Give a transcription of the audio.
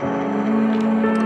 うん。